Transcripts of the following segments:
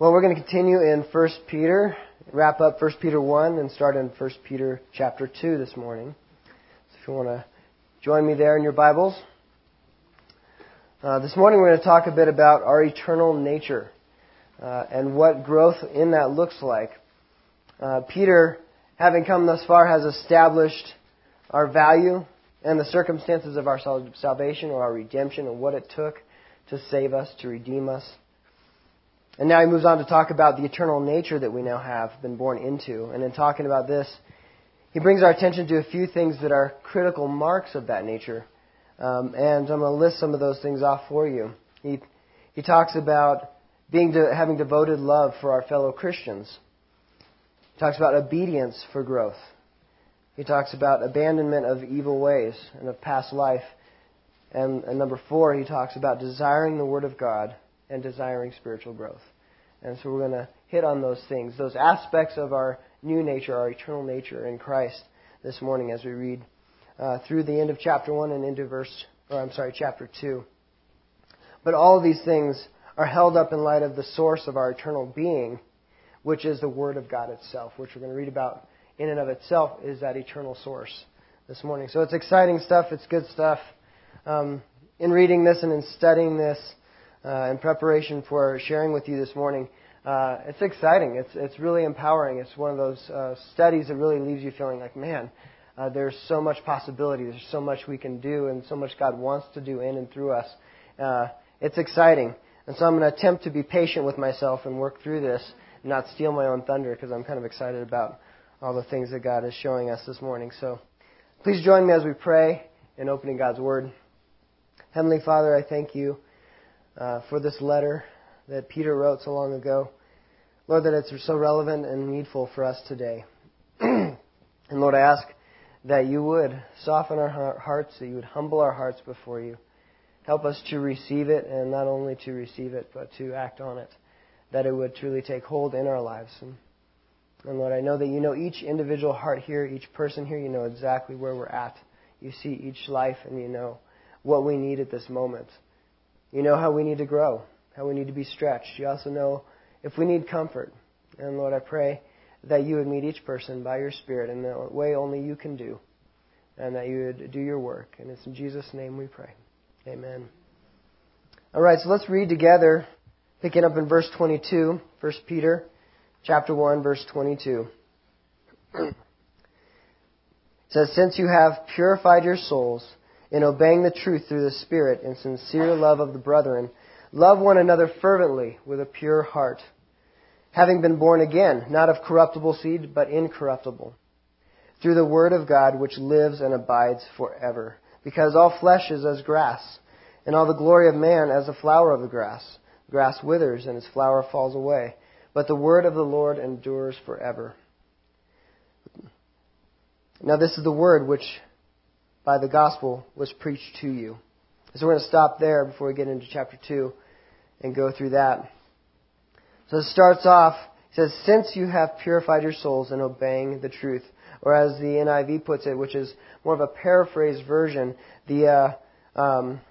Well, we're going to continue in 1 Peter, wrap up 1 Peter 1 and start in 1 Peter chapter 2 this morning. So if you want to join me there in your Bibles. Uh, this morning we're going to talk a bit about our eternal nature uh, and what growth in that looks like. Uh, Peter, having come thus far, has established our value and the circumstances of our salvation or our redemption and what it took to save us, to redeem us. And now he moves on to talk about the eternal nature that we now have been born into. And in talking about this, he brings our attention to a few things that are critical marks of that nature. Um, and I'm going to list some of those things off for you. He, he talks about being de- having devoted love for our fellow Christians. He talks about obedience for growth. He talks about abandonment of evil ways and of past life. And, and number four, he talks about desiring the Word of God and desiring spiritual growth. And so we're going to hit on those things, those aspects of our new nature, our eternal nature in Christ this morning as we read uh, through the end of chapter 1 and into verse, or I'm sorry, chapter 2. But all of these things are held up in light of the source of our eternal being, which is the Word of God itself, which we're going to read about in and of itself is that eternal source this morning. So it's exciting stuff. It's good stuff. Um, in reading this and in studying this, uh, in preparation for sharing with you this morning. Uh, it's exciting. It's it's really empowering. It's one of those uh, studies that really leaves you feeling like, man, uh, there's so much possibility. There's so much we can do, and so much God wants to do in and through us. Uh, it's exciting, and so I'm going to attempt to be patient with myself and work through this, and not steal my own thunder, because I'm kind of excited about all the things that God is showing us this morning. So, please join me as we pray in opening God's Word. Heavenly Father, I thank you uh, for this letter that Peter wrote so long ago. Lord, that it's so relevant and needful for us today. and Lord, I ask that you would soften our hearts, that you would humble our hearts before you. Help us to receive it, and not only to receive it, but to act on it, that it would truly take hold in our lives. And, and Lord, I know that you know each individual heart here, each person here, you know exactly where we're at. You see each life, and you know what we need at this moment. You know how we need to grow, how we need to be stretched. You also know if we need comfort. And Lord, I pray that you would meet each person by your Spirit in the way only you can do, and that you would do your work. And it's in Jesus' name we pray. Amen. All right, so let's read together, picking up in verse 22, 1 Peter chapter 1, verse 22. it says, Since you have purified your souls, in obeying the truth through the Spirit and sincere love of the brethren, love one another fervently with a pure heart, having been born again, not of corruptible seed, but incorruptible, through the Word of God which lives and abides forever. Because all flesh is as grass, and all the glory of man as the flower of the grass. Grass withers, and its flower falls away, but the Word of the Lord endures forever. Now this is the Word which by the gospel was preached to you. So we're going to stop there before we get into chapter 2 and go through that. So it starts off, it says, Since you have purified your souls in obeying the truth. Or as the NIV puts it, which is more of a paraphrased version, the, uh, um,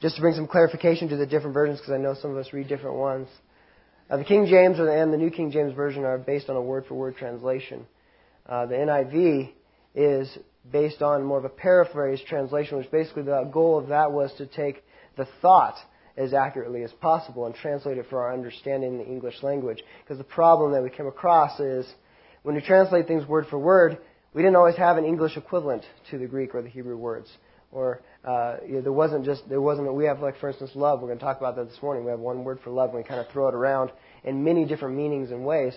just to bring some clarification to the different versions, because I know some of us read different ones. Uh, the King James and the New King James Version are based on a word for word translation. Uh, the NIV is based on more of a paraphrase translation, which basically the goal of that was to take the thought as accurately as possible and translate it for our understanding in the English language. Because the problem that we came across is when we translate things word for word, we didn't always have an English equivalent to the Greek or the Hebrew words. Or uh, you know, there wasn't just there wasn't we have like for instance love. We're going to talk about that this morning. We have one word for love, and we kind of throw it around in many different meanings and ways.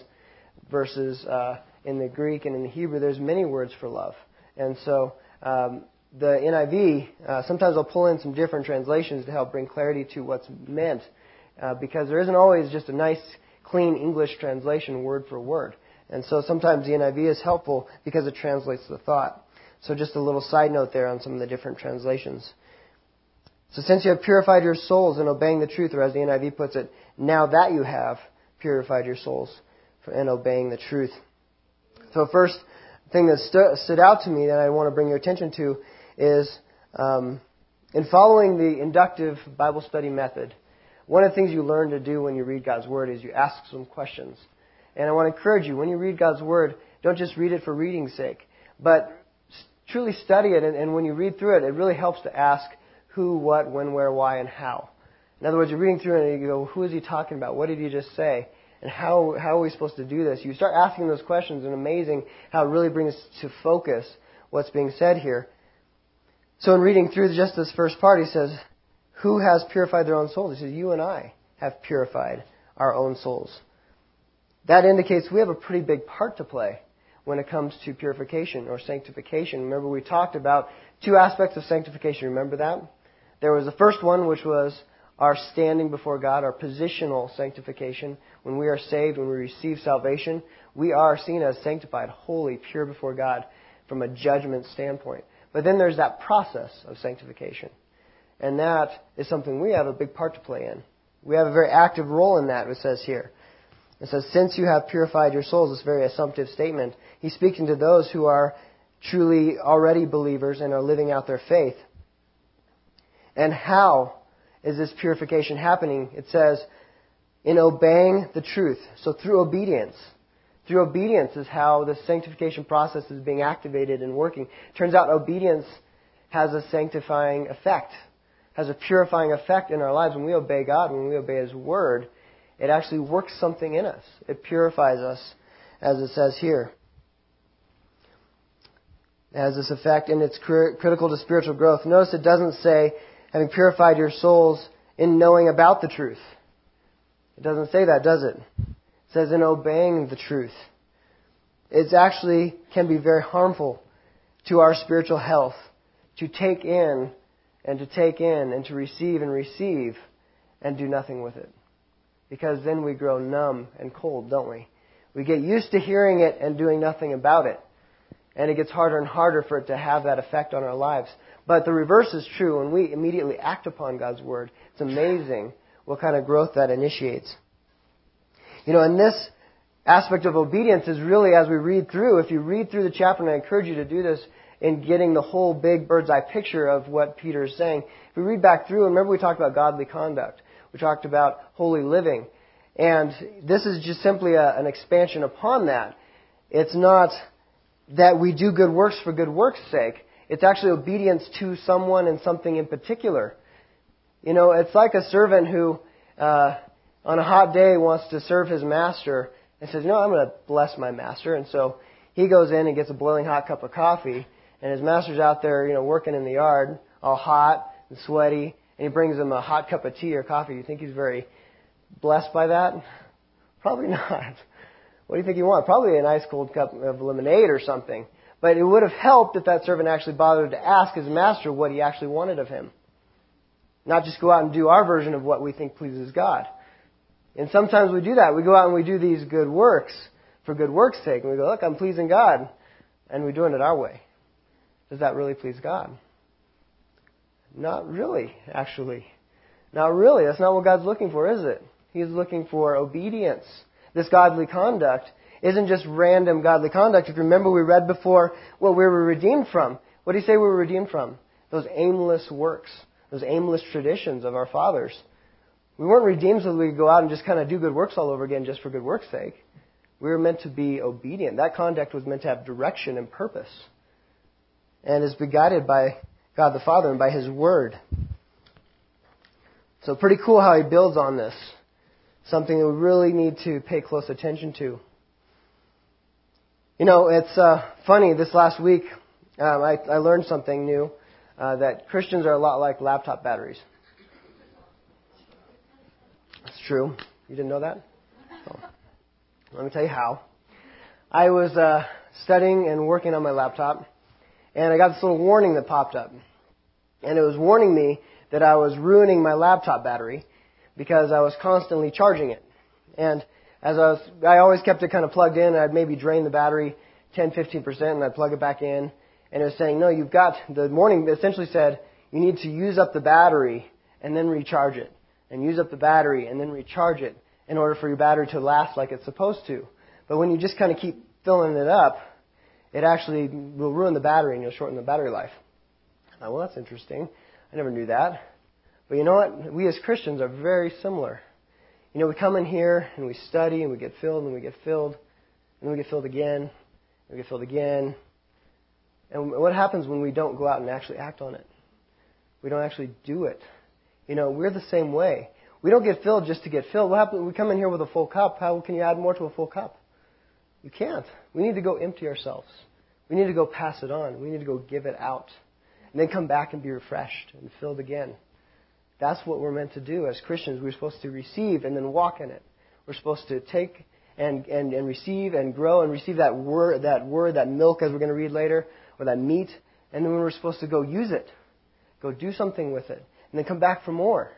Versus uh, in the Greek and in the Hebrew, there's many words for love. And so um, the NIV, uh, sometimes I'll pull in some different translations to help bring clarity to what's meant, uh, because there isn't always just a nice, clean English translation word for word. And so sometimes the NIV is helpful because it translates the thought. So just a little side note there on some of the different translations. So since you have purified your souls in obeying the truth, or as the NIV puts it, now that you have purified your souls in obeying the truth. So first, thing that stu- stood out to me that I want to bring your attention to is um, in following the inductive Bible study method, one of the things you learn to do when you read God's Word is you ask some questions. And I want to encourage you, when you read God's Word, don't just read it for reading's sake, but truly study it. And, and when you read through it, it really helps to ask who, what, when, where, why, and how. In other words, you're reading through it and you go, who is he talking about? What did he just say? And how, how are we supposed to do this? You start asking those questions and amazing how it really brings to focus what's being said here. So in reading through just this first part, he says, who has purified their own souls? He says, you and I have purified our own souls. That indicates we have a pretty big part to play when it comes to purification or sanctification. Remember, we talked about two aspects of sanctification. Remember that? There was the first one, which was our standing before God, our positional sanctification. When we are saved, when we receive salvation, we are seen as sanctified, holy, pure before God from a judgment standpoint. But then there's that process of sanctification. And that is something we have a big part to play in. We have a very active role in that, it says here. It says, Since you have purified your souls, this very assumptive statement, he's speaking to those who are truly already believers and are living out their faith. And how is this purification happening? It says, in obeying the truth. So through obedience. Through obedience is how the sanctification process is being activated and working. Turns out obedience has a sanctifying effect, has a purifying effect in our lives. When we obey God, when we obey His Word, it actually works something in us. It purifies us, as it says here. It has this effect, and it's critical to spiritual growth. Notice it doesn't say, having purified your souls in knowing about the truth. It doesn't say that, does it? It says in obeying the truth. It actually can be very harmful to our spiritual health to take in and to take in and to receive and receive and do nothing with it because then we grow numb and cold, don't we? We get used to hearing it and doing nothing about it. And it gets harder and harder for it to have that effect on our lives. But the reverse is true. When we immediately act upon God's Word, it's amazing what kind of growth that initiates. You know, and this aspect of obedience is really as we read through, if you read through the chapter, and I encourage you to do this in getting the whole big bird's eye picture of what Peter is saying. If we read back through, and remember we talked about godly conduct. We talked about holy living. And this is just simply a, an expansion upon that. It's not that we do good works for good works' sake. It's actually obedience to someone and something in particular. You know, it's like a servant who, uh, on a hot day, wants to serve his master and says, "No, I'm going to bless my master." And so he goes in and gets a boiling hot cup of coffee, and his master's out there, you know, working in the yard, all hot and sweaty, and he brings him a hot cup of tea or coffee, you think he's very blessed by that? Probably not. What do you think he wants? Probably a nice cold cup of lemonade or something. But it would have helped if that servant actually bothered to ask his master what he actually wanted of him. Not just go out and do our version of what we think pleases God. And sometimes we do that. We go out and we do these good works for good works' sake. And we go, look, I'm pleasing God. And we're doing it our way. Does that really please God? Not really, actually. Not really. That's not what God's looking for, is it? He's looking for obedience. This godly conduct isn't just random godly conduct. If you remember, we read before what we were redeemed from. What do you say we were redeemed from? Those aimless works, those aimless traditions of our fathers. We weren't redeemed so that we could go out and just kind of do good works all over again just for good works' sake. We were meant to be obedient. That conduct was meant to have direction and purpose. And is guided by God the Father and by His Word. So pretty cool how he builds on this. Something that we really need to pay close attention to. You know, it's uh, funny. This last week, um, I, I learned something new uh, that Christians are a lot like laptop batteries. It's true. You didn't know that? Oh. Let me tell you how. I was uh, studying and working on my laptop, and I got this little warning that popped up and it was warning me that I was ruining my laptop battery because I was constantly charging it. And as I was, I always kept it kind of plugged in. I'd maybe drain the battery 10, 15%, and I'd plug it back in. And it was saying, no, you've got, the warning essentially said, you need to use up the battery and then recharge it. And use up the battery and then recharge it in order for your battery to last like it's supposed to. But when you just kind of keep filling it up, it actually will ruin the battery and you'll shorten the battery life. Thought, well, that's interesting. I never knew that. But you know what? We as Christians are very similar. You know, we come in here and we study and we get filled and we get filled and we get filled again and we get filled again. And what happens when we don't go out and actually act on it? We don't actually do it. You know, we're the same way. We don't get filled just to get filled. What happens? We come in here with a full cup. How can you add more to a full cup? You can't. We need to go empty ourselves. We need to go pass it on. We need to go give it out. And then come back and be refreshed and filled again. That's what we're meant to do as Christians. We're supposed to receive and then walk in it. We're supposed to take and, and, and receive and grow and receive that word, that word, that milk, as we're going to read later, or that meat. And then we're supposed to go use it. Go do something with it. And then come back for more.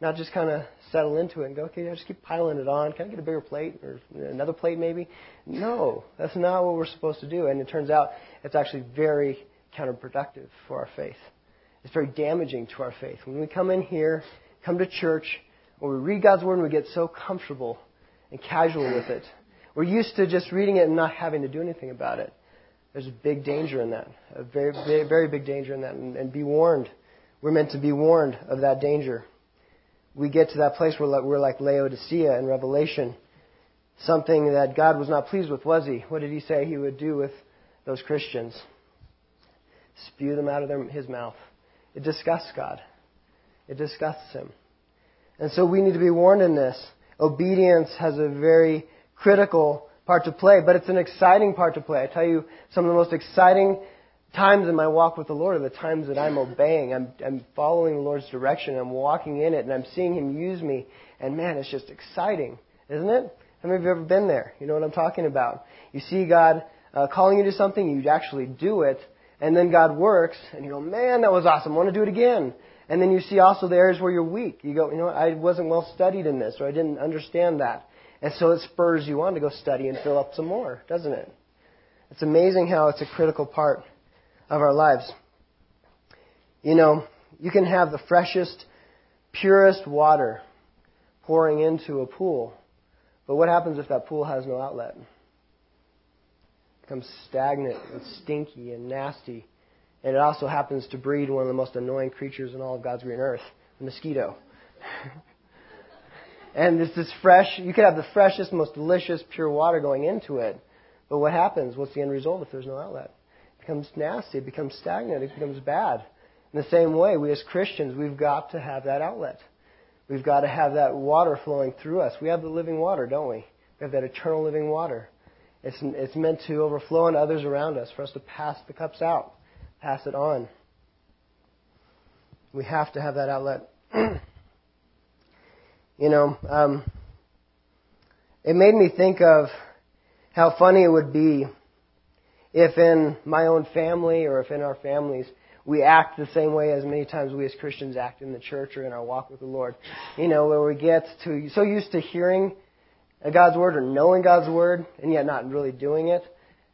Not just kind of settle into it and go, okay, I just keep piling it on. Can I get a bigger plate or another plate maybe? No, that's not what we're supposed to do. And it turns out it's actually very counterproductive for our faith. It's very damaging to our faith. When we come in here, come to church, or we read God's Word and we get so comfortable and casual with it, we're used to just reading it and not having to do anything about it. There's a big danger in that. A very, very, very big danger in that. And, and be warned. We're meant to be warned of that danger. We get to that place where we're like Laodicea in Revelation. Something that God was not pleased with, was he? What did he say he would do with those Christians? Spew them out of their, his mouth. It disgusts God. It disgusts him. And so we need to be warned in this. Obedience has a very critical part to play, but it's an exciting part to play. I tell you, some of the most exciting times in my walk with the Lord are the times that I'm obeying. I'm, I'm following the Lord's direction. I'm walking in it, and I'm seeing Him use me. And man, it's just exciting, isn't it? How many of you have ever been there? You know what I'm talking about. You see God uh, calling you to something, you actually do it, and then God works, and you go, man, that was awesome. I want to do it again. And then you see also the areas where you're weak. You go, you know I wasn't well studied in this, or I didn't understand that. And so it spurs you on to go study and fill up some more, doesn't it? It's amazing how it's a critical part of our lives. You know, you can have the freshest, purest water pouring into a pool, but what happens if that pool has no outlet? Becomes stagnant and stinky and nasty. And it also happens to breed one of the most annoying creatures in all of God's green earth, the mosquito. and this fresh, you could have the freshest, most delicious, pure water going into it. But what happens? What's the end result if there's no outlet? It becomes nasty, it becomes stagnant, it becomes bad. In the same way, we as Christians, we've got to have that outlet. We've got to have that water flowing through us. We have the living water, don't we? We have that eternal living water. It's, it's meant to overflow on others around us, for us to pass the cups out, pass it on. We have to have that outlet. you know, um, it made me think of how funny it would be if in my own family or if in our families we act the same way as many times we as Christians act in the church or in our walk with the Lord. You know, where we get to so used to hearing God's word or knowing God's word and yet not really doing it.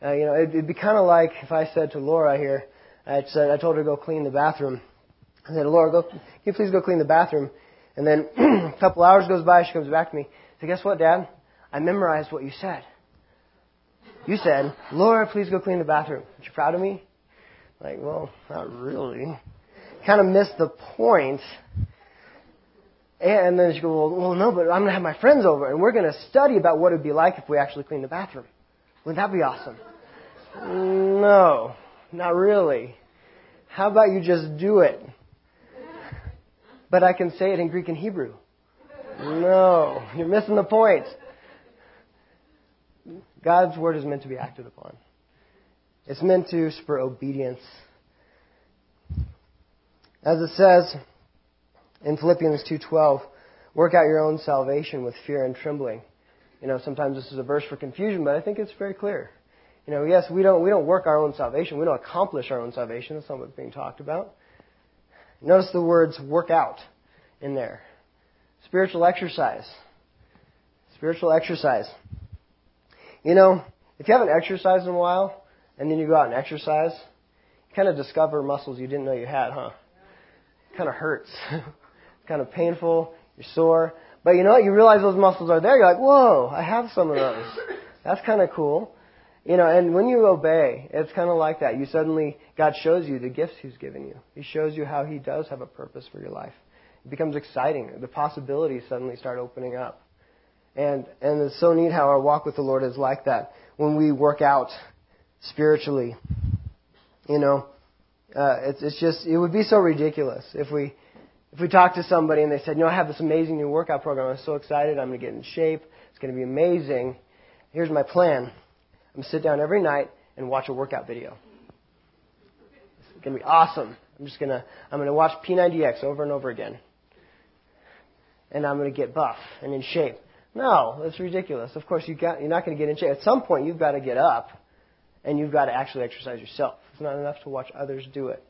Uh, you know, it'd, it'd be kind of like if I said to Laura here, I said I told her to go clean the bathroom. I said, Laura, go, can you please go clean the bathroom? And then a couple hours goes by, she comes back to me. So guess what, Dad? I memorized what you said. You said, Laura, please go clean the bathroom. Are you proud of me? Like, well, not really. Kind of missed the point and then she goes, well, well, no, but I'm going to have my friends over and we're going to study about what it would be like if we actually cleaned the bathroom. Wouldn't that be awesome? No, not really. How about you just do it? But I can say it in Greek and Hebrew. No, you're missing the point. God's word is meant to be acted upon. It's meant to spur obedience. As it says, in Philippians 2:12, work out your own salvation with fear and trembling. You know, sometimes this is a verse for confusion, but I think it's very clear. You know, yes, we don't we don't work our own salvation. We don't accomplish our own salvation. That's not what's being talked about. Notice the words work out in there. Spiritual exercise. Spiritual exercise. You know, if you haven't exercised in a while and then you go out and exercise, you kind of discover muscles you didn't know you had, huh? It kind of hurts. kind of painful, you're sore. But you know what? You realize those muscles are there. You're like, whoa, I have some of those. That's kind of cool. You know, and when you obey, it's kind of like that. You suddenly, God shows you the gifts He's given you. He shows you how He does have a purpose for your life. it becomes exciting. The possibilities suddenly start opening up. And, and it's so neat how our walk with the Lord is like that. When we work out spiritually, you know, uh, it's, it's just, it would be so ridiculous if we, if we talked to somebody and they said, you know, I have this amazing new workout program. I'm so excited. I'm going to get in shape. It's going to be amazing. Here's my plan. I'm going to sit down every night and watch a workout video. It's going to be awesome. I'm just going to, I'm going to watch P90X over and over again. And I'm going to get buff and in shape. No, that's ridiculous. Of course, you got, you're not going to get in shape. At some point, you've got to get up and you've got to actually exercise yourself. It's not enough to watch others do it.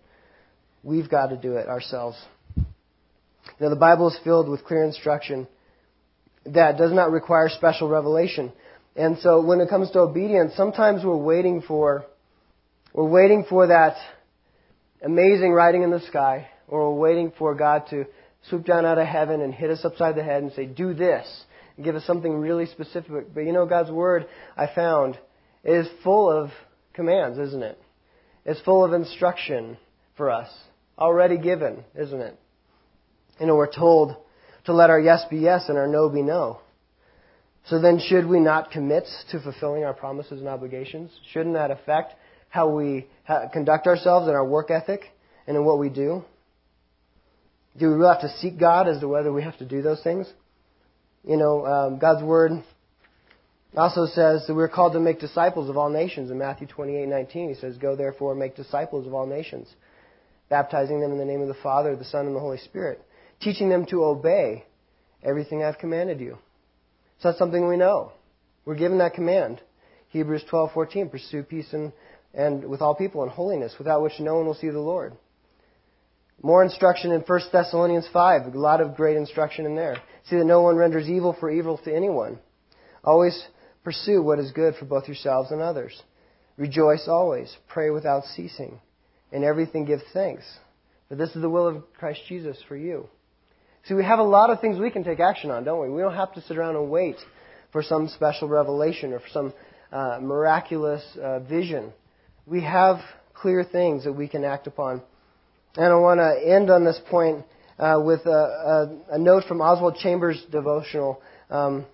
We've got to do it ourselves. You know, the Bible is filled with clear instruction that does not require special revelation. And so when it comes to obedience, sometimes we're waiting for we're waiting for that amazing writing in the sky, or we're waiting for God to swoop down out of heaven and hit us upside the head and say, "Do this," and give us something really specific. But you know, God's word I found is full of commands, isn't it? It's full of instruction for us, already given, isn't it? You know, we're told to let our yes be yes and our no be no. So then, should we not commit to fulfilling our promises and obligations? Shouldn't that affect how we conduct ourselves and our work ethic and in what we do? Do we really have to seek God as to whether we have to do those things? You know, um, God's Word also says that we're called to make disciples of all nations. In Matthew 28:19, He says, "Go therefore and make disciples of all nations, baptizing them in the name of the Father, the Son, and the Holy Spirit, teaching them to obey everything I've commanded you." So that's something we know. We're given that command. Hebrews 12:14, "Pursue peace and, and with all people and holiness, without which no one will see the Lord." More instruction in 1 Thessalonians 5. A lot of great instruction in there. See that no one renders evil for evil to anyone. Always pursue what is good for both yourselves and others. Rejoice always. Pray without ceasing. In everything give thanks. For this is the will of Christ Jesus for you. See, we have a lot of things we can take action on, don't we? We don't have to sit around and wait for some special revelation or for some uh, miraculous uh, vision. We have clear things that we can act upon. And I want to end on this point uh, with a, a, a, note from Oswald Chambers' devotional. Um,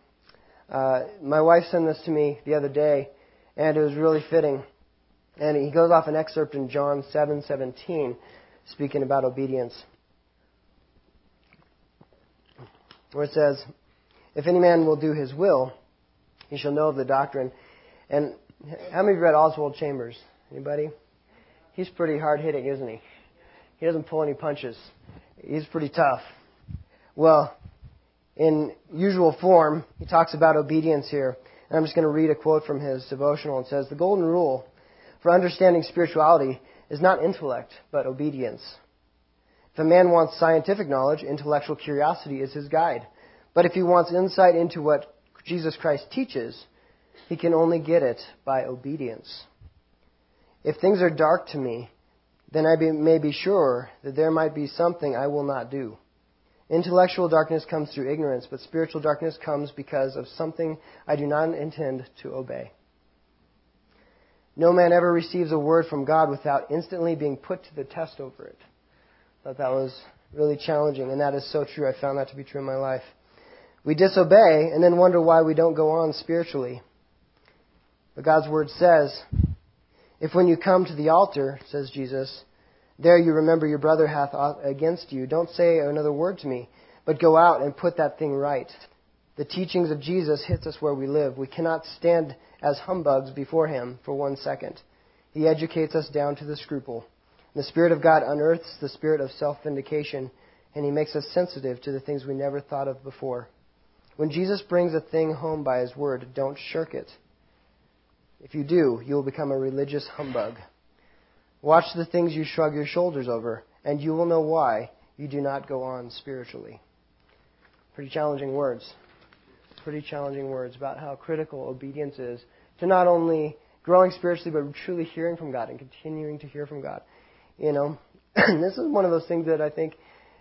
uh, my wife sent this to me the other day, and it was really fitting. And he goes off an excerpt in John 7:17, speaking about obedience, where it says, "If any man will do his will, he shall know of the doctrine." And how many of you read Oswald Chambers? Anybody? He's pretty hard hitting, isn't he? He doesn't pull any punches. He's pretty tough. Well, in usual form, he talks about obedience here. And I'm just going to read a quote from his devotional. It says, The golden rule for understanding spirituality is not intellect, but obedience. If a man wants scientific knowledge, intellectual curiosity is his guide. But if he wants insight into what Jesus Christ teaches, he can only get it by obedience. If things are dark to me, then I be, may be sure that there might be something I will not do. Intellectual darkness comes through ignorance, but spiritual darkness comes because of something I do not intend to obey. No man ever receives a word from God without instantly being put to the test over it. Thought that was really challenging, and that is so true. I found that to be true in my life. We disobey and then wonder why we don't go on spiritually. But God's word says if when you come to the altar, says Jesus, there you remember your brother hath against you, don't say another word to me, but go out and put that thing right. The teachings of Jesus hits us where we live. We cannot stand as humbugs before him for one second. He educates us down to the scruple. The Spirit of God unearths the spirit of self vindication, and He makes us sensitive to the things we never thought of before. When Jesus brings a thing home by His Word, don't shirk it. If you do, you will become a religious humbug. Watch the things you shrug your shoulders over, and you will know why you do not go on spiritually. Pretty challenging words. Pretty challenging words about how critical obedience is to not only growing spiritually, but truly hearing from God and continuing to hear from God. You know, this is one of those things that I think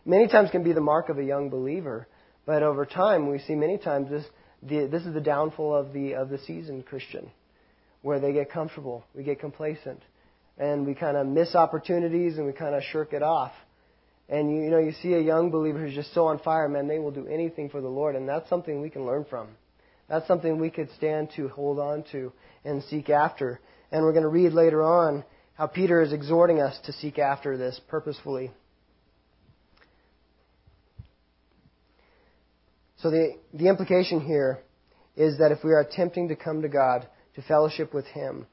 many times can be the mark of a young believer, but over time we see many times this the, this is the downfall of the of the seasoned Christian where they get comfortable, we get complacent, and we kind of miss opportunities and we kind of shirk it off. And you, you know, you see a young believer who's just so on fire, man, they will do anything for the Lord, and that's something we can learn from. That's something we could stand to, hold on to, and seek after. And we're going to read later on how Peter is exhorting us to seek after this purposefully. So the, the implication here is that if we are attempting to come to God, to fellowship with Him,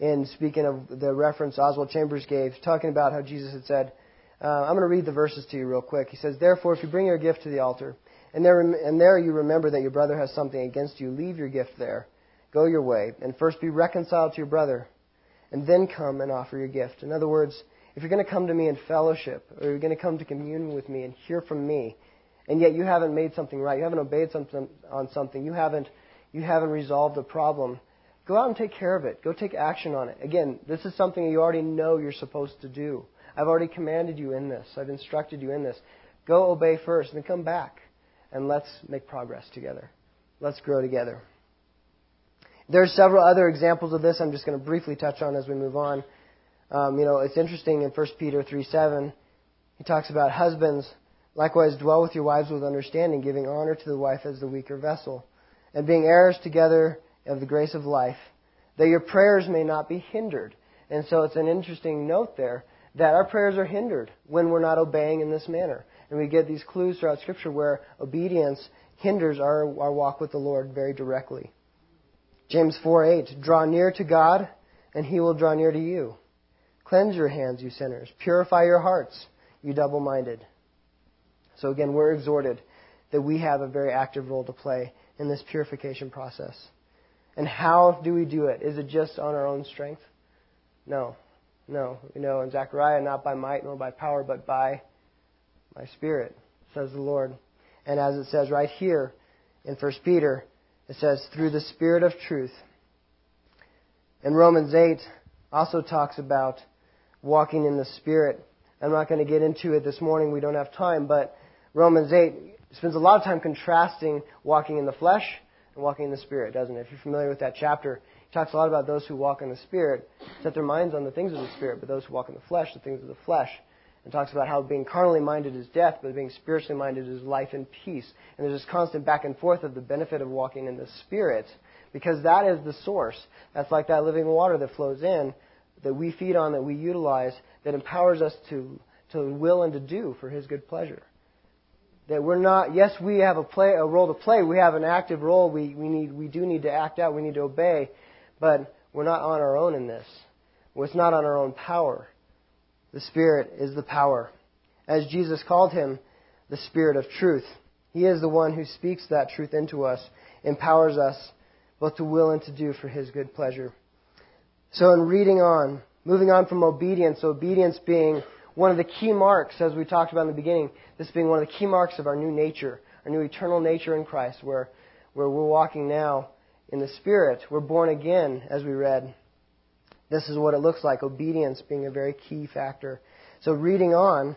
in speaking of the reference Oswald Chambers gave, talking about how Jesus had said, uh, I'm going to read the verses to you real quick. He says, Therefore, if you bring your gift to the altar, and there, and there you remember that your brother has something against you, leave your gift there. Go your way, and first be reconciled to your brother, and then come and offer your gift. In other words, if you're going to come to me in fellowship, or you're going to come to communion with me and hear from me, and yet you haven't made something right, you haven't obeyed something on something, you haven't, you haven't resolved a problem, go out and take care of it. Go take action on it. Again, this is something you already know you're supposed to do. I've already commanded you in this. I've instructed you in this. Go obey first, and then come back, and let's make progress together. Let's grow together. There are several other examples of this. I'm just going to briefly touch on as we move on. Um, you know, it's interesting in 1 Peter 3 7, he talks about husbands Likewise, dwell with your wives with understanding, giving honor to the wife as the weaker vessel, and being heirs together of the grace of life, that your prayers may not be hindered. And so it's an interesting note there that our prayers are hindered when we're not obeying in this manner. And we get these clues throughout Scripture where obedience hinders our, our walk with the Lord very directly. James 4:8 draw near to God, and he will draw near to you. Cleanse your hands, you sinners. Purify your hearts, you double minded. So again, we're exhorted that we have a very active role to play in this purification process. And how do we do it? Is it just on our own strength? No. No. You know, in Zechariah, not by might nor by power, but by my spirit, says the Lord. And as it says right here in 1 Peter, it says, through the spirit of truth. And Romans 8 also talks about walking in the spirit. I'm not going to get into it this morning. We don't have time, but Romans 8 spends a lot of time contrasting walking in the flesh and walking in the Spirit, doesn't it? If you're familiar with that chapter, he talks a lot about those who walk in the Spirit, set their minds on the things of the Spirit, but those who walk in the flesh, the things of the flesh. And talks about how being carnally minded is death, but being spiritually minded is life and peace. And there's this constant back and forth of the benefit of walking in the Spirit, because that is the source. That's like that living water that flows in, that we feed on, that we utilize, that empowers us to, to will and to do for His good pleasure. That we're not yes we have a play a role to play. We have an active role. We, we need we do need to act out. We need to obey. But we're not on our own in this. It's not on our own power the spirit is the power as jesus called him the spirit of truth he is the one who speaks that truth into us empowers us both to will and to do for his good pleasure so in reading on moving on from obedience obedience being one of the key marks, as we talked about in the beginning, this being one of the key marks of our new nature, our new eternal nature in Christ, where, where we're walking now in the Spirit. We're born again, as we read. This is what it looks like, obedience being a very key factor. So, reading on,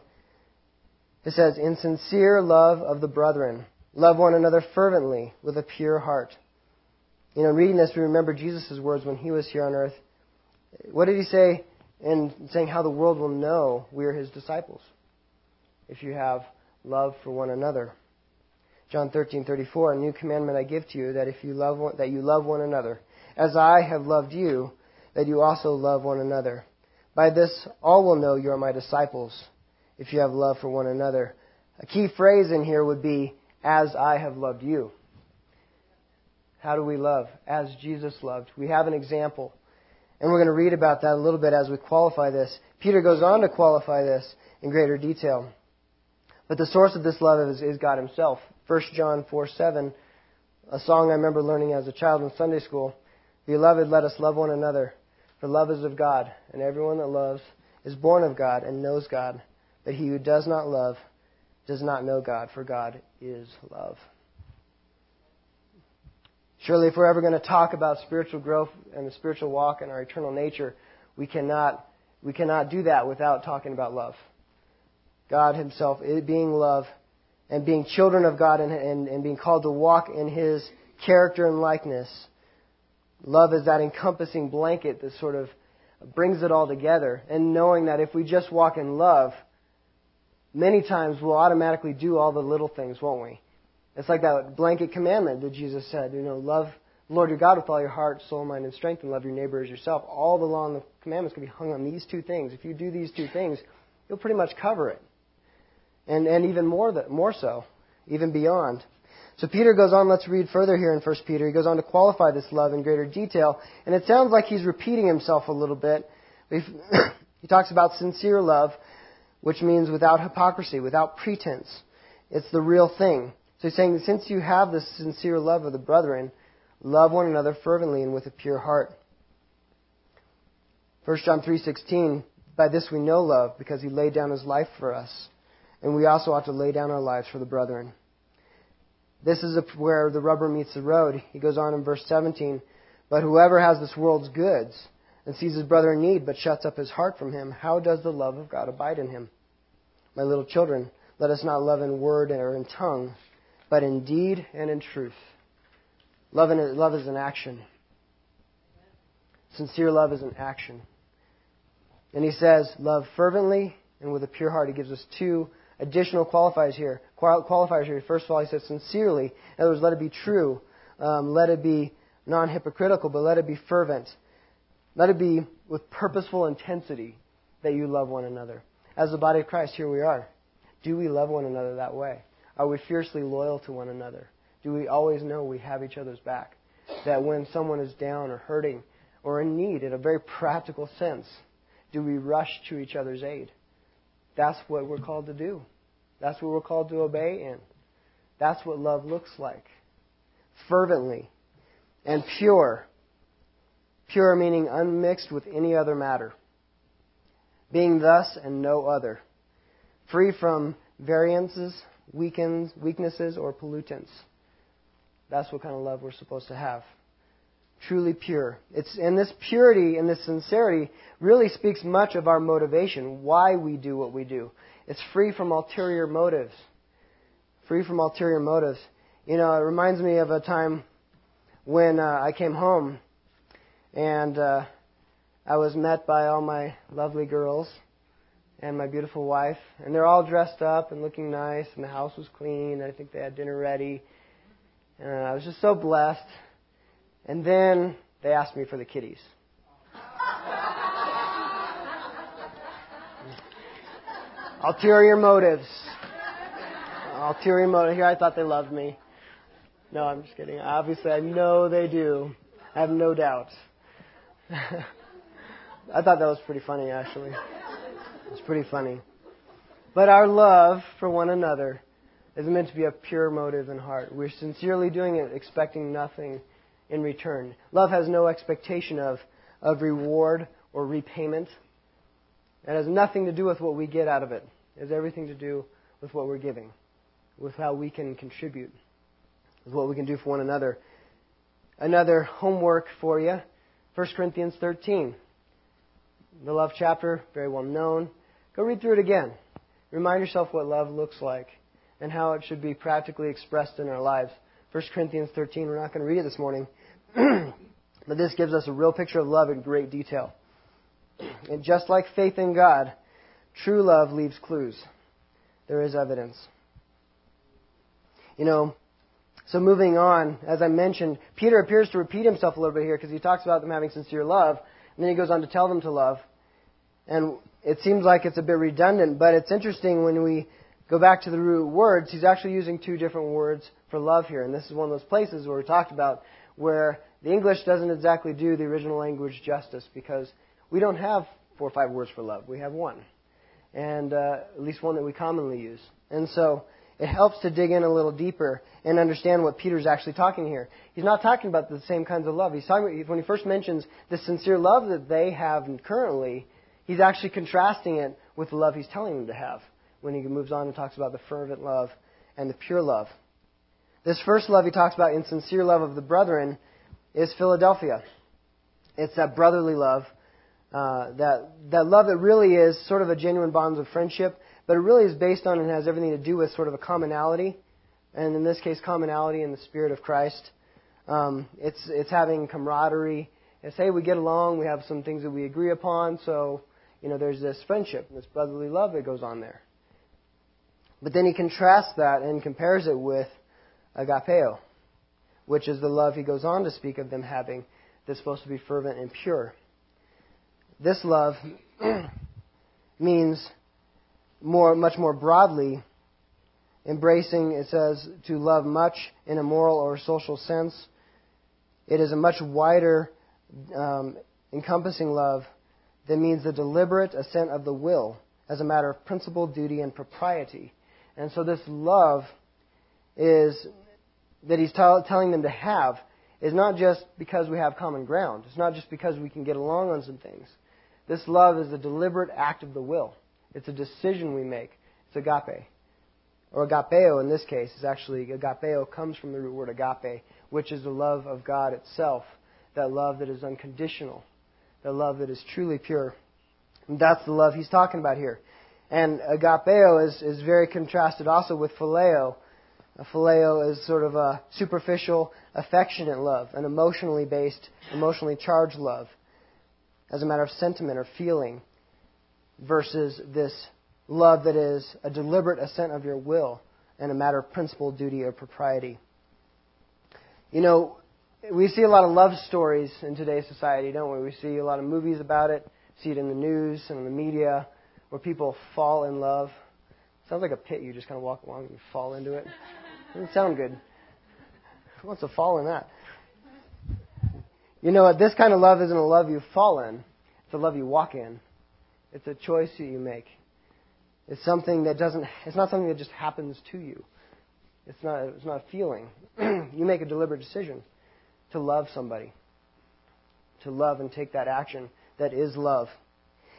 it says, In sincere love of the brethren, love one another fervently with a pure heart. You know, reading this, we remember Jesus' words when he was here on earth. What did he say? and saying how the world will know we are his disciples if you have love for one another. John 13:34 A new commandment I give to you that if you love one, that you love one another as I have loved you that you also love one another. By this all will know you are my disciples if you have love for one another. A key phrase in here would be as I have loved you. How do we love? As Jesus loved. We have an example. And we're going to read about that a little bit as we qualify this. Peter goes on to qualify this in greater detail. But the source of this love is, is God Himself. 1 John 4 7, a song I remember learning as a child in Sunday school. Beloved, let us love one another, for love is of God, and everyone that loves is born of God and knows God. But he who does not love does not know God, for God is love. Surely, if we're ever going to talk about spiritual growth and the spiritual walk and our eternal nature, we cannot, we cannot do that without talking about love. God Himself being love and being children of God and, and, and being called to walk in His character and likeness. Love is that encompassing blanket that sort of brings it all together. And knowing that if we just walk in love, many times we'll automatically do all the little things, won't we? It's like that blanket commandment that Jesus said, you know, love Lord your God with all your heart, soul, mind, and strength, and love your neighbor as yourself. All the law and the commandments can be hung on these two things. If you do these two things, you'll pretty much cover it. And, and even more, that, more so, even beyond. So Peter goes on, let's read further here in 1 Peter. He goes on to qualify this love in greater detail. And it sounds like he's repeating himself a little bit. he talks about sincere love, which means without hypocrisy, without pretense. It's the real thing. So he's saying since you have this sincere love of the brethren, love one another fervently and with a pure heart. 1 John 3:16 By this we know love because he laid down his life for us and we also ought to lay down our lives for the brethren. This is where the rubber meets the road. He goes on in verse 17, but whoever has this world's goods and sees his brother in need but shuts up his heart from him, how does the love of God abide in him? My little children, let us not love in word or in tongue, but in deed and in truth. Love, in, love is an action. Sincere love is an action. And he says, love fervently and with a pure heart. He gives us two additional qualifiers here. Qualifiers here. First of all, he says sincerely. In other words, let it be true. Um, let it be non hypocritical, but let it be fervent. Let it be with purposeful intensity that you love one another. As the body of Christ, here we are. Do we love one another that way? Are we fiercely loyal to one another? Do we always know we have each other's back? That when someone is down or hurting or in need, in a very practical sense, do we rush to each other's aid? That's what we're called to do. That's what we're called to obey in. That's what love looks like. Fervently and pure. Pure meaning unmixed with any other matter. Being thus and no other. Free from variances, weakens, weaknesses, or pollutants. That's what kind of love we're supposed to have truly pure. It's, and this purity and this sincerity really speaks much of our motivation, why we do what we do. It's free from ulterior motives. Free from ulterior motives. You know, it reminds me of a time when uh, I came home and uh, I was met by all my lovely girls and my beautiful wife, and they're all dressed up and looking nice, and the house was clean. and I think they had dinner ready. And I was just so blessed. And then they asked me for the kitties. Ulterior motives. Ulterior motive. Here I thought they loved me. No, I'm just kidding. Obviously, I know they do. I have no doubt. I thought that was pretty funny, actually. It's pretty funny. But our love for one another is meant to be a pure motive and heart. We're sincerely doing it, expecting nothing in return. Love has no expectation of, of reward or repayment. It has nothing to do with what we get out of it. It has everything to do with what we're giving, with how we can contribute, with what we can do for one another. Another homework for you 1 Corinthians 13. The love chapter, very well known. Go read through it again. Remind yourself what love looks like and how it should be practically expressed in our lives. 1 Corinthians 13, we're not going to read it this morning, but this gives us a real picture of love in great detail. And just like faith in God, true love leaves clues. There is evidence. You know, so moving on, as I mentioned, Peter appears to repeat himself a little bit here because he talks about them having sincere love, and then he goes on to tell them to love. And it seems like it's a bit redundant, but it's interesting when we go back to the root words, he's actually using two different words for love here. And this is one of those places where we talked about where the English doesn't exactly do the original language justice because we don't have four or five words for love. We have one. And uh, at least one that we commonly use. And so it helps to dig in a little deeper and understand what Peter's actually talking here. He's not talking about the same kinds of love. He's talking about, when he first mentions the sincere love that they have currently, he's actually contrasting it with the love he's telling them to have when he moves on and talks about the fervent love and the pure love. This first love he talks about in sincere love of the brethren is Philadelphia. It's that brotherly love, uh, that that love that really is sort of a genuine bond of friendship, but it really is based on and has everything to do with sort of a commonality, and in this case, commonality in the spirit of Christ. Um, it's it's having camaraderie. It's hey, we get along. We have some things that we agree upon. So you know, there's this friendship, this brotherly love that goes on there. But then he contrasts that and compares it with agapeo, which is the love he goes on to speak of them having that's supposed to be fervent and pure. This love means more, much more broadly, embracing, it says, to love much in a moral or social sense. It is a much wider, um, encompassing love that means the deliberate assent of the will as a matter of principle, duty, and propriety. And so this love is that he's t- telling them to have is not just because we have common ground. It's not just because we can get along on some things. This love is a deliberate act of the will. It's a decision we make. It's agape. Or agapeo in this case is actually, agapeo comes from the root word agape, which is the love of God itself. That love that is unconditional. That love that is truly pure. And that's the love he's talking about here. And agapeo is, is very contrasted also with phileo. A phileo is sort of a superficial, affectionate love, an emotionally based, emotionally charged love, as a matter of sentiment or feeling, versus this love that is a deliberate assent of your will and a matter of principle, duty, or propriety. You know, we see a lot of love stories in today's society, don't we? We see a lot of movies about it, see it in the news and in the media where people fall in love. Sounds like a pit. You just kind of walk along and you fall into it. Doesn't sound good. Who wants to fall in that? You know what? This kind of love isn't a love you fall in. It's a love you walk in. It's a choice that you make. It's something that doesn't. It's not something that just happens to you. It's not. It's not a feeling. you make a deliberate decision to love somebody. To love and take that action that is love.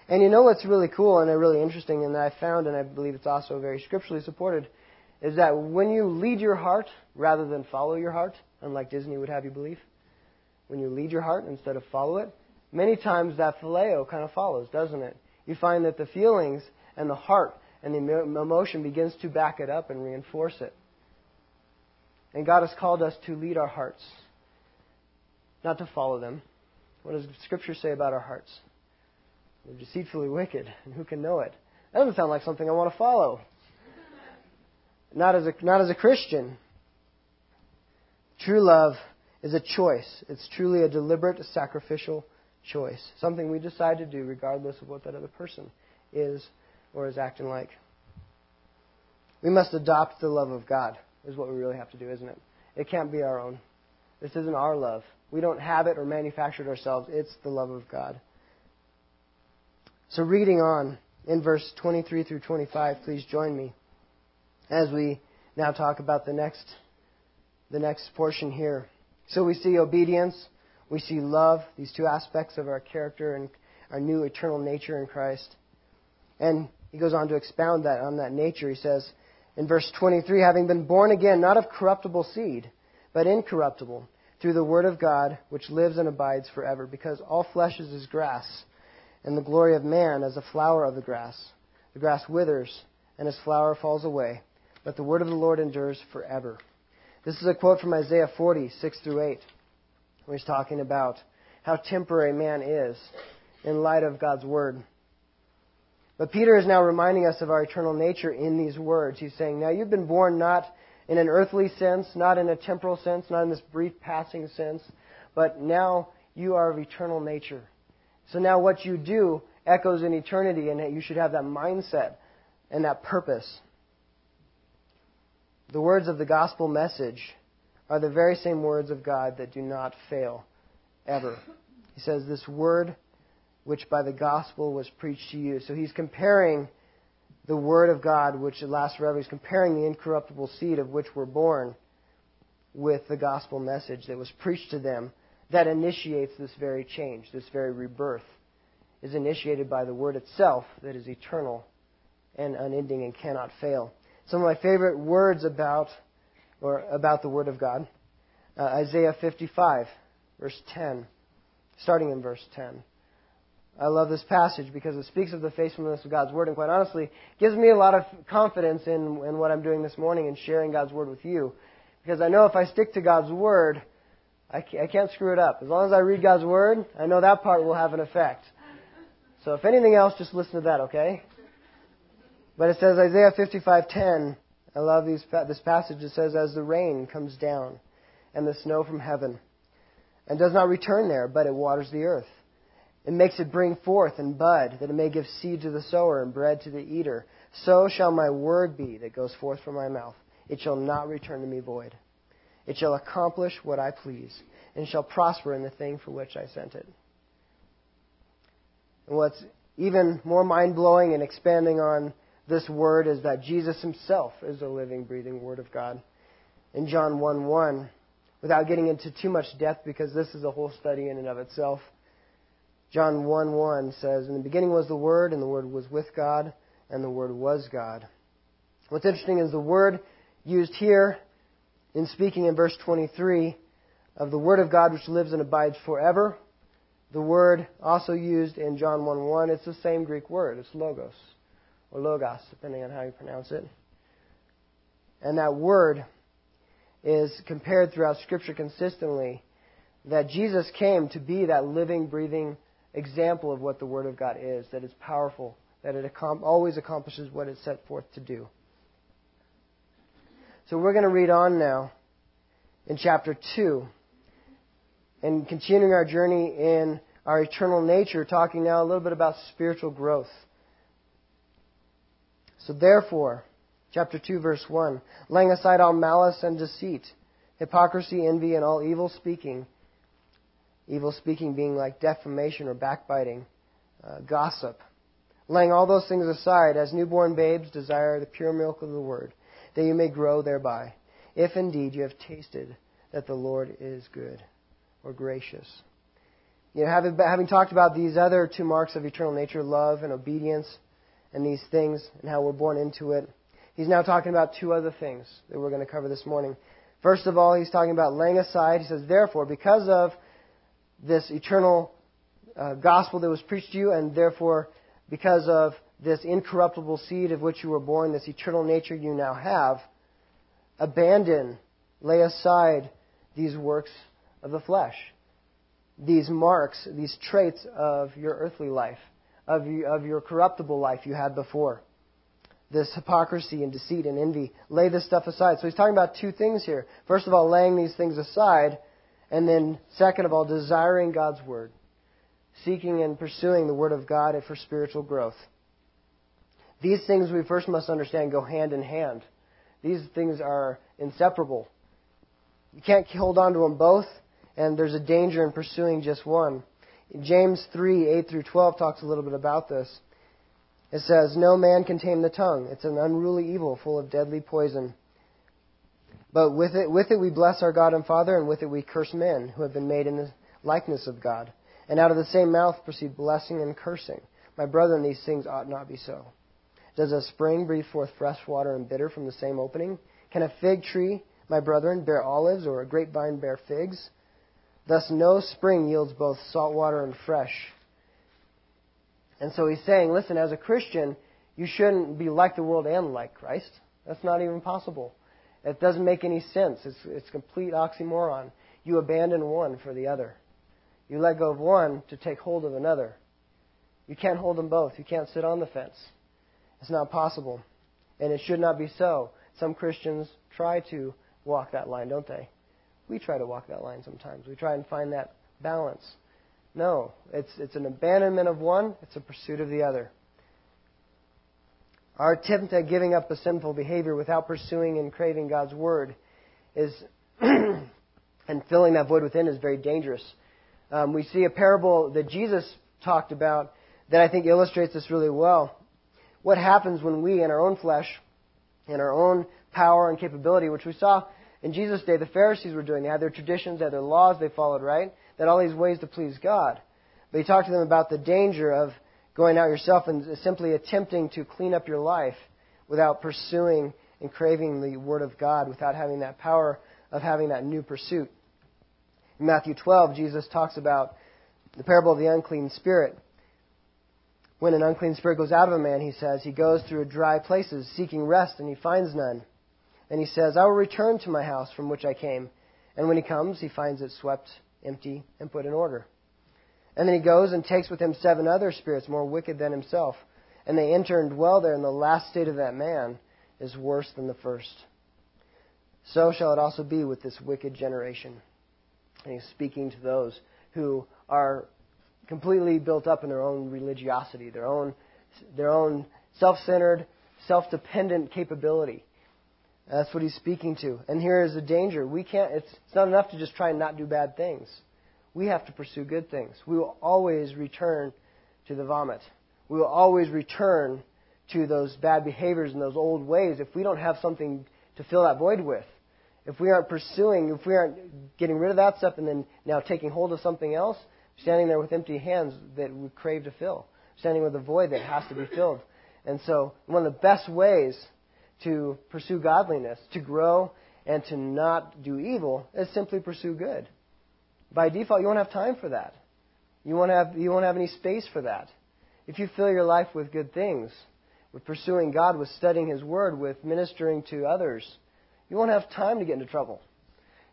And you know what's really cool and really interesting, and I found, and I believe it's also very scripturally supported, is that when you lead your heart rather than follow your heart, unlike Disney would have you believe, when you lead your heart instead of follow it, many times that phileo kind of follows, doesn't it? You find that the feelings and the heart and the emotion begins to back it up and reinforce it. And God has called us to lead our hearts, not to follow them. What does Scripture say about our hearts? They're deceitfully wicked, and who can know it? That doesn't sound like something I want to follow. Not as a, not as a Christian. True love is a choice. It's truly a deliberate, sacrificial choice. Something we decide to do regardless of what that other person is or is acting like. We must adopt the love of God, is what we really have to do, isn't it? It can't be our own. This isn't our love. We don't have it or manufacture it ourselves. It's the love of God. So, reading on in verse 23 through 25, please join me as we now talk about the next, the next portion here. So, we see obedience, we see love, these two aspects of our character and our new eternal nature in Christ. And he goes on to expound that on that nature. He says in verse 23, having been born again, not of corruptible seed, but incorruptible, through the word of God, which lives and abides forever, because all flesh is as grass and the glory of man as a flower of the grass. The grass withers, and its flower falls away, but the word of the Lord endures forever. This is a quote from Isaiah 40, 6 through 8, where he's talking about how temporary man is in light of God's word. But Peter is now reminding us of our eternal nature in these words. He's saying, Now you've been born not in an earthly sense, not in a temporal sense, not in this brief passing sense, but now you are of eternal nature. So now what you do echoes in eternity, and you should have that mindset and that purpose. The words of the gospel message are the very same words of God that do not fail, ever. He says, This word which by the gospel was preached to you. So he's comparing the word of God, which lasts forever. He's comparing the incorruptible seed of which we're born with the gospel message that was preached to them that initiates this very change, this very rebirth, is initiated by the Word itself that is eternal and unending and cannot fail. Some of my favorite words about or about the Word of God, uh, Isaiah 55, verse 10, starting in verse 10. I love this passage because it speaks of the faithfulness of God's Word, and quite honestly, gives me a lot of confidence in, in what I'm doing this morning and sharing God's Word with you. Because I know if I stick to God's Word, I can't screw it up. As long as I read God's Word, I know that part will have an effect. So if anything else, just listen to that, okay? But it says Isaiah 55:10, I love these, this passage. It says, As the rain comes down and the snow from heaven, and does not return there, but it waters the earth. It makes it bring forth and bud, that it may give seed to the sower and bread to the eater. So shall my word be that goes forth from my mouth. It shall not return to me void. It shall accomplish what I please, and shall prosper in the thing for which I sent it. And what's even more mind blowing and expanding on this word is that Jesus himself is the living, breathing Word of God. In John 1 1, without getting into too much depth because this is a whole study in and of itself, John 1 1 says, In the beginning was the Word, and the Word was with God, and the Word was God. What's interesting is the word used here in speaking in verse 23 of the Word of God which lives and abides forever. The word also used in John 1 1, it's the same Greek word. It's logos or logos, depending on how you pronounce it. And that word is compared throughout Scripture consistently that Jesus came to be that living, breathing example of what the Word of God is, that it's powerful, that it always accomplishes what it's set forth to do. So we're going to read on now in chapter 2 and continuing our journey in our eternal nature, talking now a little bit about spiritual growth. So therefore, chapter 2, verse 1, laying aside all malice and deceit, hypocrisy, envy, and all evil speaking, evil speaking being like defamation or backbiting, uh, gossip, laying all those things aside, as newborn babes desire the pure milk of the word, that you may grow thereby, if indeed you have tasted that the Lord is good or gracious. You know, having, having talked about these other two marks of eternal nature, love and obedience, and these things and how we're born into it. He's now talking about two other things that we're going to cover this morning. First of all, he's talking about laying aside. He says, therefore, because of this eternal uh, gospel that was preached to you, and therefore, because of this incorruptible seed of which you were born, this eternal nature you now have, abandon, lay aside these works of the flesh, these marks, these traits of your earthly life of, of your corruptible life you had before. This hypocrisy and deceit and envy. Lay this stuff aside. So he's talking about two things here. First of all, laying these things aside, and then second of all, desiring God's Word. Seeking and pursuing the Word of God for spiritual growth. These things we first must understand go hand in hand. These things are inseparable. You can't hold on to them both, and there's a danger in pursuing just one. James 3, 8 through 12 talks a little bit about this. It says, No man can tame the tongue. It's an unruly evil full of deadly poison. But with it, with it we bless our God and Father, and with it we curse men who have been made in the likeness of God. And out of the same mouth proceed blessing and cursing. My brethren, these things ought not be so. Does a spring breathe forth fresh water and bitter from the same opening? Can a fig tree, my brethren, bear olives, or a grapevine bear figs? Thus, no spring yields both salt water and fresh. And so he's saying, listen, as a Christian, you shouldn't be like the world and like Christ. That's not even possible. It doesn't make any sense. It's, it's complete oxymoron. You abandon one for the other. You let go of one to take hold of another. You can't hold them both. You can't sit on the fence. It's not possible. And it should not be so. Some Christians try to walk that line, don't they? We try to walk that line sometimes. We try and find that balance. No, it's, it's an abandonment of one, it's a pursuit of the other. Our attempt at giving up a sinful behavior without pursuing and craving God's word is, and filling that void within is very dangerous. Um, we see a parable that Jesus talked about that I think illustrates this really well. What happens when we, in our own flesh, in our own power and capability, which we saw in Jesus' day, the Pharisees were doing. They had their traditions, they had their laws they followed, right? They had all these ways to please God. But he talked to them about the danger of going out yourself and simply attempting to clean up your life without pursuing and craving the Word of God, without having that power of having that new pursuit. In Matthew 12, Jesus talks about the parable of the unclean spirit. When an unclean spirit goes out of a man, he says, he goes through dry places seeking rest and he finds none. And he says, I will return to my house from which I came. And when he comes, he finds it swept, empty, and put in order. And then he goes and takes with him seven other spirits more wicked than himself. And they enter and dwell there and the last state of that man. is worse than the first. So shall it also be with this wicked generation. And he's speaking to those who are completely built up in their own religiosity, their own, their own self centered, self dependent capability. That's what he's speaking to. And here is the danger. We can't, it's, it's not enough to just try and not do bad things. We have to pursue good things. We will always return to the vomit. We will always return to those bad behaviors and those old ways if we don't have something to fill that void with. If we aren't pursuing, if we aren't getting rid of that stuff and then now taking hold of something else, standing there with empty hands that we crave to fill, standing with a void that has to be filled. And so, one of the best ways to pursue godliness, to grow, and to not do evil is simply pursue good. By default, you won't have time for that. You won't have, you won't have any space for that. If you fill your life with good things, with pursuing God, with studying His Word, with ministering to others, you won't have time to get into trouble.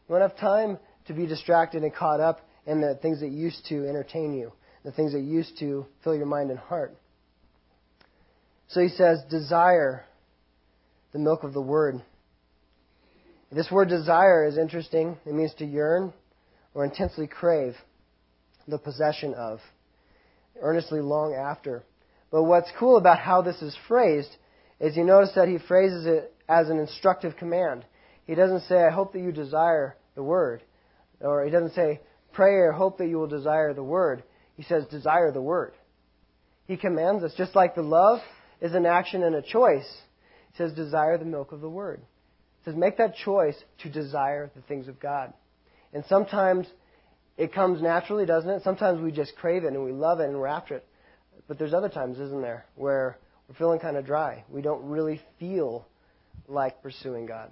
You won't have time to be distracted and caught up in the things that used to entertain you, the things that used to fill your mind and heart. So he says, desire the milk of the Word. This word desire is interesting. It means to yearn or intensely crave the possession of, earnestly long after. But what's cool about how this is phrased is you notice that he phrases it as an instructive command. He doesn't say, I hope that you desire the word. Or he doesn't say, pray or hope that you will desire the word. He says, desire the word. He commands us, just like the love is an action and a choice. He says, desire the milk of the word. He says, make that choice to desire the things of God. And sometimes it comes naturally, doesn't it? Sometimes we just crave it and we love it and we're after it. But there's other times, isn't there, where we're feeling kind of dry. We don't really feel like pursuing God.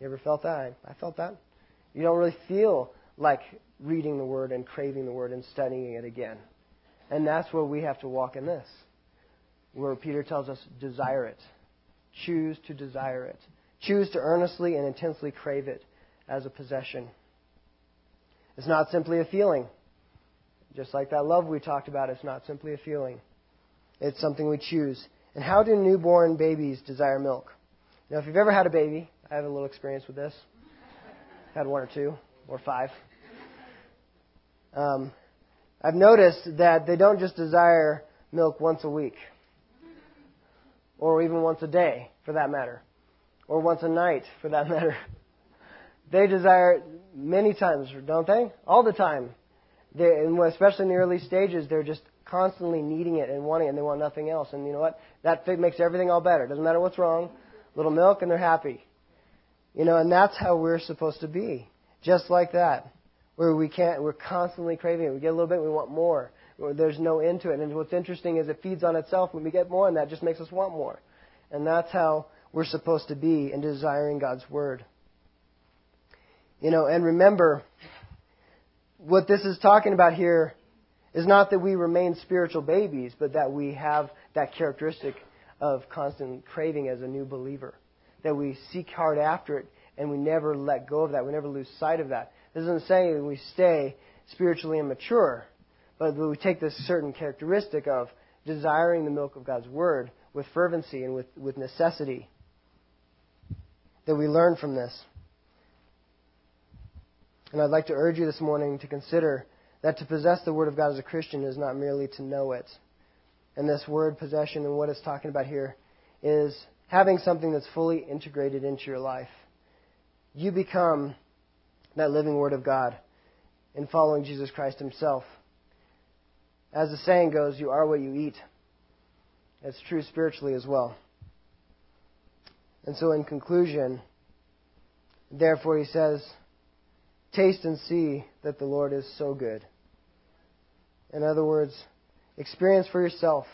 You ever felt that? I felt that. You don't really feel like reading the Word and craving the Word and studying it again. And that's where we have to walk in this, where Peter tells us, desire it. Choose to desire it. Choose to earnestly and intensely crave it as a possession. It's not simply a feeling. Just like that love we talked about, it's not simply a feeling. It's something we choose. And how do newborn babies desire milk? Now, if you've ever had a baby, I have a little experience with this. Had one or two or five. Um, I've noticed that they don't just desire milk once a week, or even once a day, for that matter, or once a night, for that matter. They desire many times, don't they? All the time. They, and especially in the early stages, they're just constantly needing it and wanting it, and they want nothing else. And you know what? That makes everything all better. Doesn't matter what's wrong. Little milk, and they're happy. You know, and that's how we're supposed to be. Just like that. Where we can't, we're constantly craving it. We get a little bit, we want more. There's no end to it. And what's interesting is it feeds on itself when we get more, and that just makes us want more. And that's how we're supposed to be in desiring God's Word. You know, and remember, what this is talking about here is not that we remain spiritual babies, but that we have that characteristic of constant craving as a new believer. That we seek hard after it and we never let go of that. We never lose sight of that. This isn't saying we stay spiritually immature, but we take this certain characteristic of desiring the milk of God's Word with fervency and with, with necessity. That we learn from this. And I'd like to urge you this morning to consider that to possess the Word of God as a Christian is not merely to know it. And this word possession and what it's talking about here is having something that's fully integrated into your life. You become that living Word of God in following Jesus Christ Himself. As the saying goes, you are what you eat. It's true spiritually as well. And so, in conclusion, therefore, he says, Taste and see that the Lord is so good. In other words, experience for yourself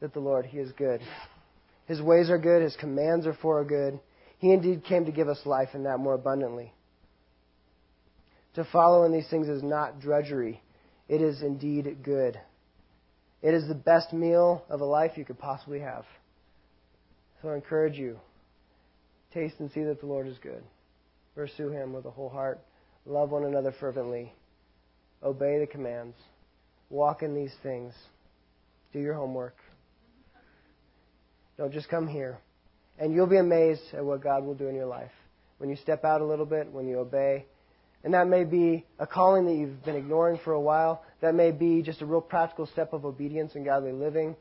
that the Lord, He is good. His ways are good, His commands are for our good. He indeed came to give us life and that more abundantly. To follow in these things is not drudgery, it is indeed good. It is the best meal of a life you could possibly have. So I encourage you taste and see that the Lord is good. Pursue Him with a whole heart. Love one another fervently. Obey the commands. Walk in these things. Do your homework. Don't just come here. And you'll be amazed at what God will do in your life. When you step out a little bit, when you obey. And that may be a calling that you've been ignoring for a while. That may be just a real practical step of obedience and godly living.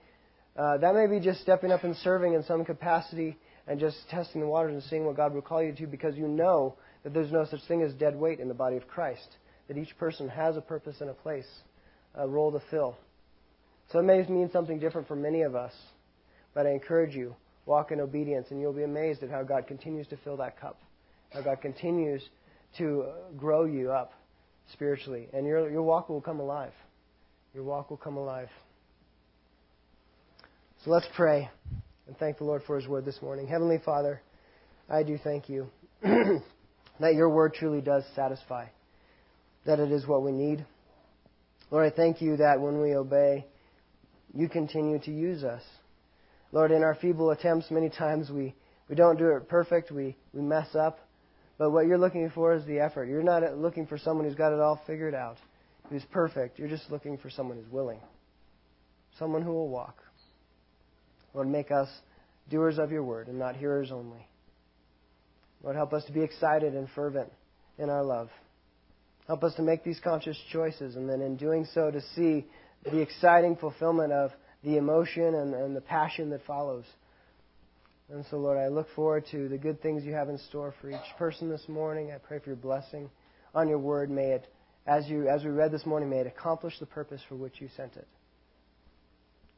Uh, that may be just stepping up and serving in some capacity and just testing the waters and seeing what God will call you to because you know that there's no such thing as dead weight in the body of Christ. That each person has a purpose and a place, a role to fill. So it may mean something different for many of us, but I encourage you, walk in obedience, and you'll be amazed at how God continues to fill that cup, how God continues to grow you up spiritually, and your, your walk will come alive. Your walk will come alive. So let's pray and thank the Lord for His word this morning. Heavenly Father, I do thank you that your word truly does satisfy, that it is what we need. Lord, I thank you that when we obey, you continue to use us. Lord, in our feeble attempts, many times we, we don't do it perfect, we, we mess up. But what you're looking for is the effort. You're not looking for someone who's got it all figured out, who's perfect. You're just looking for someone who's willing, someone who will walk. Lord, make us doers of your word and not hearers only. Lord, help us to be excited and fervent in our love. Help us to make these conscious choices, and then in doing so, to see the exciting fulfillment of the emotion and, and the passion that follows. And so, Lord, I look forward to the good things you have in store for each person this morning. I pray for your blessing on your word. May it, as, you, as we read this morning, may it accomplish the purpose for which you sent it.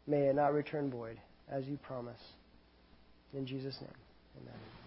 May it not return void, as you promise. In Jesus' name, amen.